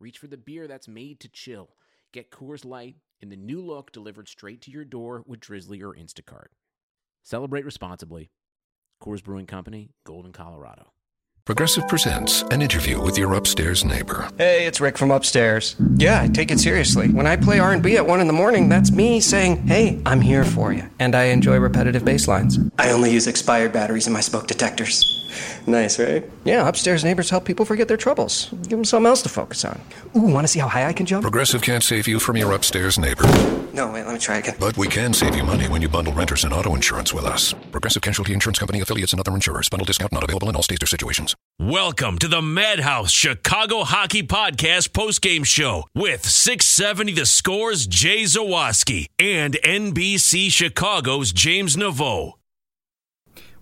reach for the beer that's made to chill. Get Coors Light in the new look delivered straight to your door with Drizly or Instacart. Celebrate responsibly. Coors Brewing Company, Golden, Colorado. Progressive presents an interview with your upstairs neighbor. Hey, it's Rick from upstairs. Yeah, I take it seriously. When I play R&B at 1 in the morning, that's me saying, hey, I'm here for you. And I enjoy repetitive bass lines. I only use expired batteries in my smoke detectors. Nice, right? Yeah, upstairs neighbors help people forget their troubles. Give them something else to focus on. Ooh, want to see how high I can jump? Progressive can't save you from your upstairs neighbor, No, wait, let me try again. but we can save you money when you bundle renters and auto insurance with us. Progressive Casualty Insurance Company affiliates and other insurers. Bundle discount not available in all states or situations. Welcome to the Madhouse Chicago Hockey Podcast postgame show with 670 The Scores Jay Zawaski and NBC Chicago's James Naveau.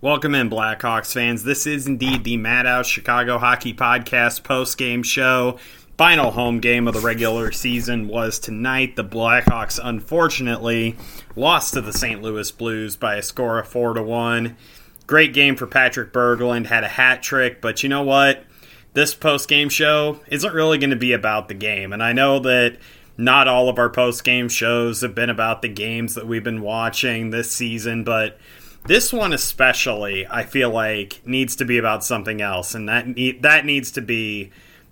Welcome in, Blackhawks fans. This is indeed the Madhouse Chicago Hockey Podcast post-game show. Final home game of the regular season was tonight. The Blackhawks, unfortunately, lost to the St. Louis Blues by a score of four to one. Great game for Patrik Berglund, had a hat trick, but you know what? This post-game show isn't really going to be about the game, and I know that not all of our post-game shows have been about the games that we've been watching this season, but this one especially, I feel like needs to be about something else, and that ne- that needs to be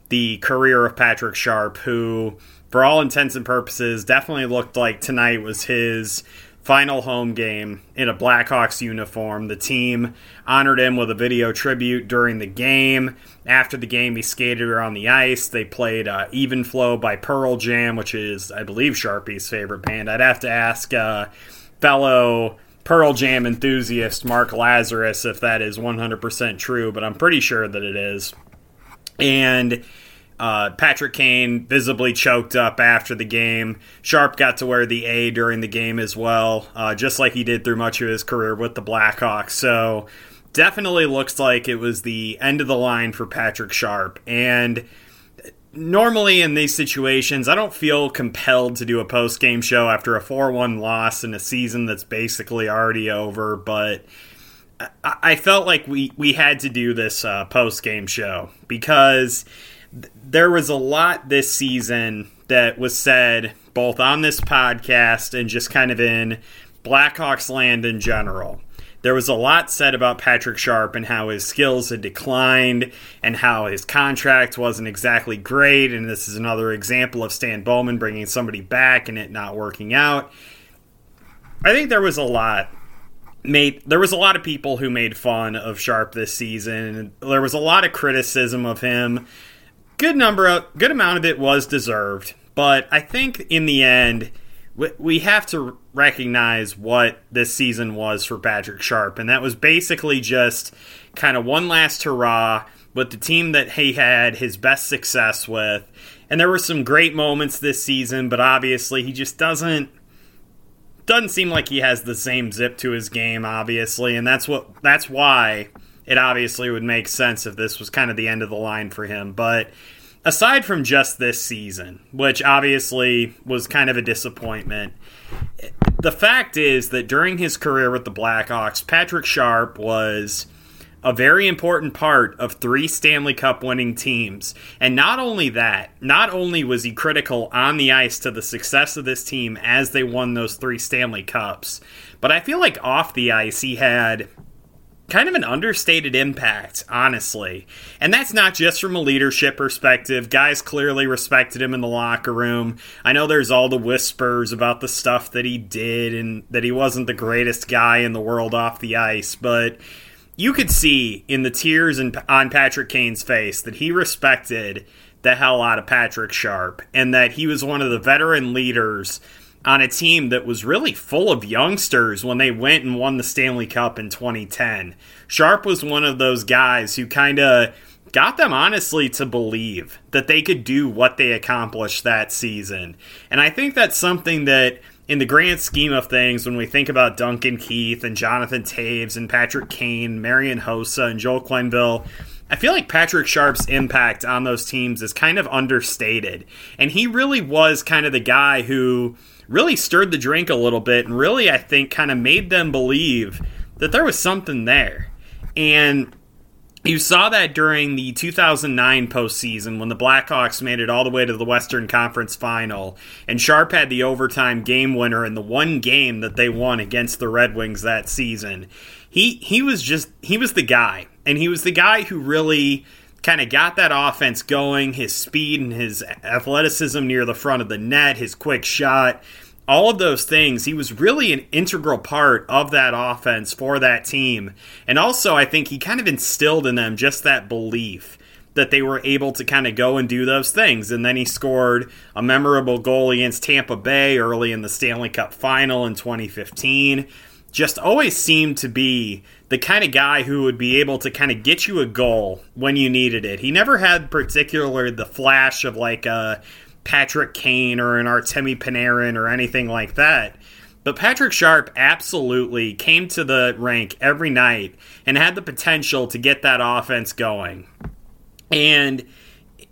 the career of Patrick Sharp, who, for all intents and purposes, definitely looked like tonight was his final home game in a Blackhawks uniform. The team honored him with a video tribute during the game. After the game, he skated around the ice. They played uh, Even Flow by Pearl Jam, which is, I believe, Sharpie's favorite band. I'd have to ask uh, fellow Pearl Jam enthusiast Mark Lazerus if that is 100% true, but I'm pretty sure that it is. And uh, Patrick Kane visibly choked up after the game. Sharp got to wear the A during the game as well, uh, just like he did through much of his career with the Blackhawks. So definitely looks like it was the end of the line for Patrick Sharp. And normally in these situations, I don't feel compelled to do a post game show after a 4 1 loss in a season that's basically already over, but. I I felt like we, we had to do this uh, post game show because th- there was a lot this season that was said both on this podcast and just kind of in Blackhawks land in general. There was a lot said about Patrick Sharp and how his skills had declined and how his contract wasn't exactly great. And this is another example of Stan Bowman bringing somebody back and it not working out. I think there was a lot made there was a lot of people who made fun of Sharp this season there was a lot of criticism of him. Good number of good amount of it was deserved, but I think in the end we, we have to recognize what this season was for Patrick Sharp and that was basically just kind of one last hurrah with the team that he had his best success with. And there were some great moments this season, but obviously he just doesn't doesn't seem like he has the same zip to his game, obviously, and that's what that's why it obviously would make sense if this was kind of the end of the line for him. But aside from just this season, which obviously was kind of a disappointment, the fact is that during his career with the Blackhawks, Patrick Sharp was a very important part of three Stanley Cup winning teams. And not only that, not only was he critical on the ice to the success of this team as they won those three Stanley Cups, but I feel like off the ice he had kind of an understated impact, honestly. And that's not just from a leadership perspective. Guys clearly respected him in the locker room. I know there's all the whispers about the stuff that he did and that he wasn't the greatest guy in the world off the ice, but you could see in the tears in, on Patrick Kane's face that he respected the hell out of Patrick Sharp and that he was one of the veteran leaders on a team that was really full of youngsters when they went and won the Stanley Cup in 2010. Sharp was one of those guys who kind of got them honestly to believe that they could do what they accomplished that season. And I think that's something that in the grand scheme of things, when we think about Duncan Keith and Jonathan Toews and Patrick Kane, Marian Hossa and Joel Quenneville, I feel like Patrick Sharp's impact on those teams is kind of understated. And he really was kind of the guy who really stirred the drink a little bit and really, I think, kind of made them believe that there was something there. And you saw that during the 2009 postseason when the Blackhawks made it all the way to the Western Conference final, and Sharp had the overtime game winner in the one game that they won against the Red Wings that season. He he was just he was the guy, and he was the guy who really kind of got that offense going. His speed and his athleticism near the front of the net, his quick shot all of those things, he was really an integral part of that offense for that team. And also, I think he kind of instilled in them just that belief that they were able to kind of go and do those things. And then he scored a memorable goal against Tampa Bay early in the Stanley Cup final in 2015. Just always seemed to be the kind of guy who would be able to kind of get you a goal when you needed it. He never had particular the flash of like a Patrick Kane or an Artemi Panarin or anything like that. But Patrick Sharp absolutely came to the rank every night and had the potential to get that offense going. And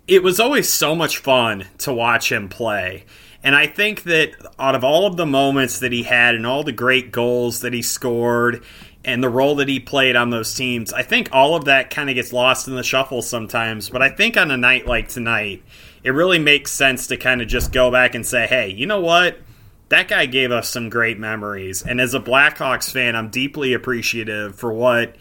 it was always so much fun to watch him play. And I think that out of all of the moments that he had and all the great goals that he scored and the role that he played on those teams, I think all of that kind of gets lost in the shuffle sometimes. But I think on a night like tonight, it really makes sense to kind of just go back and say, hey, you know what? That guy gave us some great memories. And as a Blackhawks fan, I'm deeply appreciative for what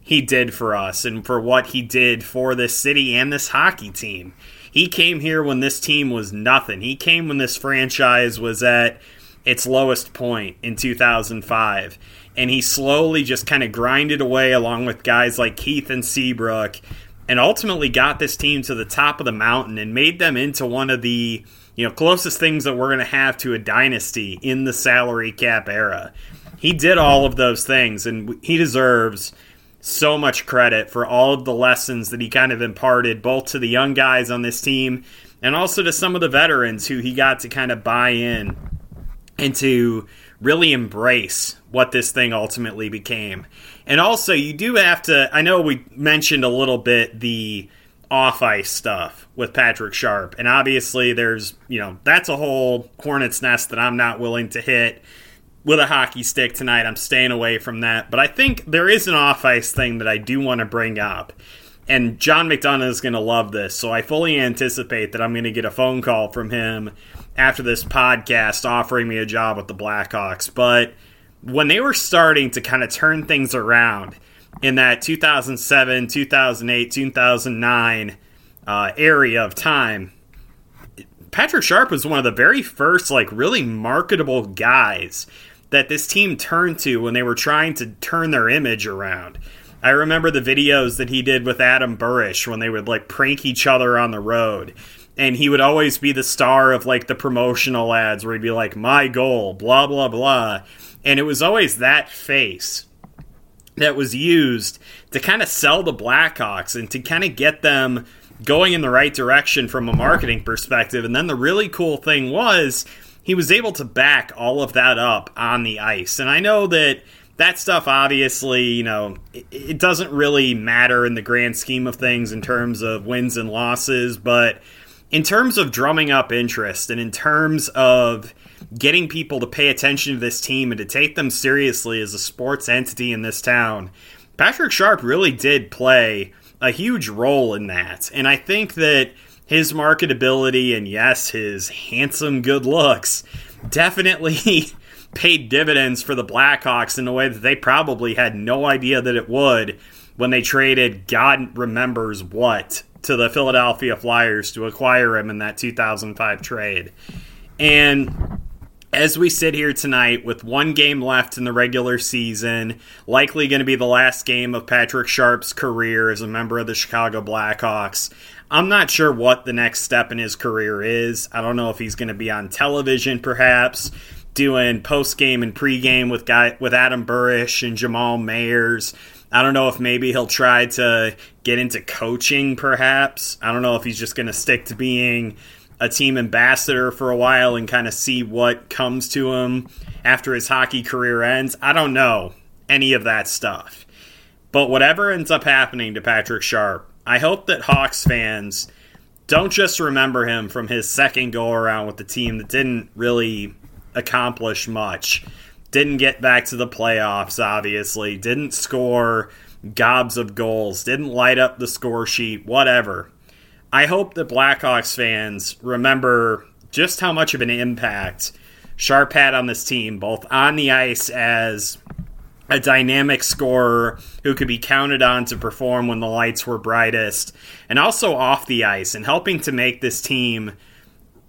he did for us and for what he did for this city and this hockey team. He came here when this team was nothing. He came when this franchise was at its lowest point in 2005. And he slowly just kind of grinded away along with guys like Keith and Seabrook and ultimately got this team to the top of the mountain and made them into one of the you know closest things that we're going to have to a dynasty in the salary cap era. He did all of those things and he deserves so much credit for all of the lessons that he kind of imparted both to the young guys on this team and also to some of the veterans who he got to kind of buy in and to really embrace what this thing ultimately became. And also, you do have to. I know we mentioned a little bit the off ice stuff with Patrick Sharp, and obviously, there's you know that's a whole hornet's nest that I'm not willing to hit with a hockey stick tonight. I'm staying away from that. But I think there is an off ice thing that I do want to bring up. And John McDonough is going to love this. So I fully anticipate that I'm going to get a phone call from him after this podcast offering me a job with the Blackhawks. But when they were starting to kind of turn things around in that 2007, 2008, 2009 uh, area of time, Patrick Sharp was one of the very first, like, really marketable guys that this team turned to when they were trying to turn their image around. I remember the videos that he did with Adam Burish when they would like prank each other on the road. And he would always be the star of like the promotional ads where he'd be like, my goal, blah, blah, blah. And it was always that face that was used to kind of sell the Blackhawks and to kind of get them going in the right direction from a marketing perspective. And then the really cool thing was he was able to back all of that up on the ice. And I know that that stuff obviously, you know, it, doesn't really matter in the grand scheme of things in terms of wins and losses, but in terms of drumming up interest and in terms of getting people to pay attention to this team and to take them seriously as a sports entity in this town, Patrick Sharp really did play a huge role in that. And I think that his marketability and yes, his handsome good looks definitely paid dividends for the Blackhawks in a way that they probably had no idea that it would when they traded God remembers what to the Philadelphia Flyers to acquire him in that 2005 trade. And as we sit here tonight with one game left in the regular season, likely going to be the last game of Patrick Sharp's career as a member of the Chicago Blackhawks. I'm not sure what the next step in his career is. I don't know if he's going to be on television, perhaps doing post game and pre game with guy with Adam Burish and Jamal Mayers. I don't know if maybe he'll try to get into coaching, perhaps. I don't know if he's just going to stick to being a team ambassador for a while and kind of see what comes to him after his hockey career ends. I don't know any of that stuff. But whatever ends up happening to Patrick Sharp, I hope that Hawks fans don't just remember him from his second go around with the team that didn't really accomplish much. Didn't get back to the playoffs, obviously. Didn't score gobs of goals. Didn't light up the score sheet, whatever. I hope that Blackhawks fans remember just how much of an impact Sharp had on this team, both on the ice as a dynamic scorer who could be counted on to perform when the lights were brightest, and also off the ice and helping to make this team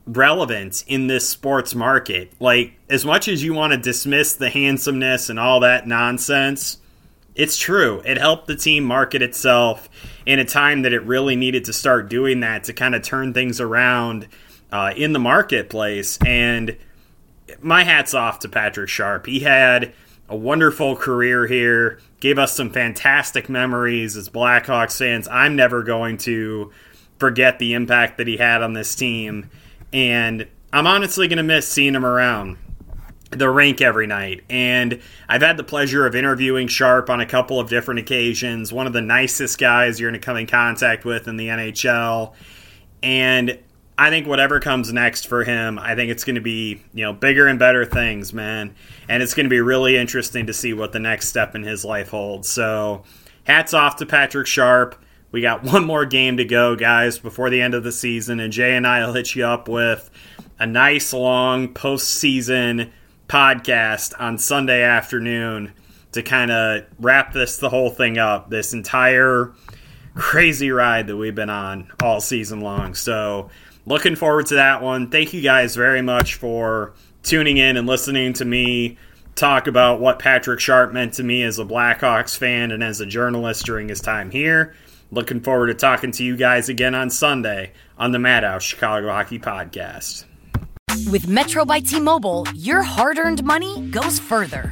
relevant in this sports market. Like, as much as you want to dismiss the handsomeness and all that nonsense, it's true. It helped the team market itself in a time that it really needed to start doing that to kind of turn things around uh, in the marketplace. And my hat's off to Patrick Sharp. He had a wonderful career here, gave us some fantastic memories as Blackhawks fans. I'm never going to forget the impact that he had on this team. And I'm honestly going to miss seeing him around the rink every night. And I've had the pleasure of interviewing Sharp on a couple of different occasions. One of the nicest guys you're going to come in contact with in the NHL. And I think whatever comes next for him, I think it's going to be, you know, bigger and better things, man. And it's going to be really interesting to see what the next step in his life holds. So, hats off to Patrick Sharp. We got one more game to go, guys, before the end of the season. And Jay and I will hit you up with a nice long postseason podcast on Sunday afternoon to kind of wrap this the whole thing up. This entire crazy ride that we've been on all season long. So, looking forward to that one. Thank you guys very much for tuning in and listening to me talk about what Patrick Sharp meant to me as a Blackhawks fan and as a journalist during his time here. Looking forward to talking to you guys again on Sunday on the Madhouse Chicago Hockey Podcast. With Metro by T Mobile, your hard earned money goes further.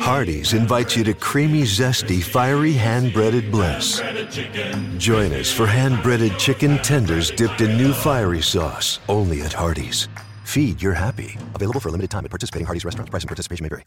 Hardee's invites you to creamy, zesty, fiery hand-breaded bliss. Join us for hand-breaded chicken tenders dipped in new fiery sauce. Only at Hardee's. Feed your happy. Available for a limited time at participating Hardee's restaurants. Price and participation may vary.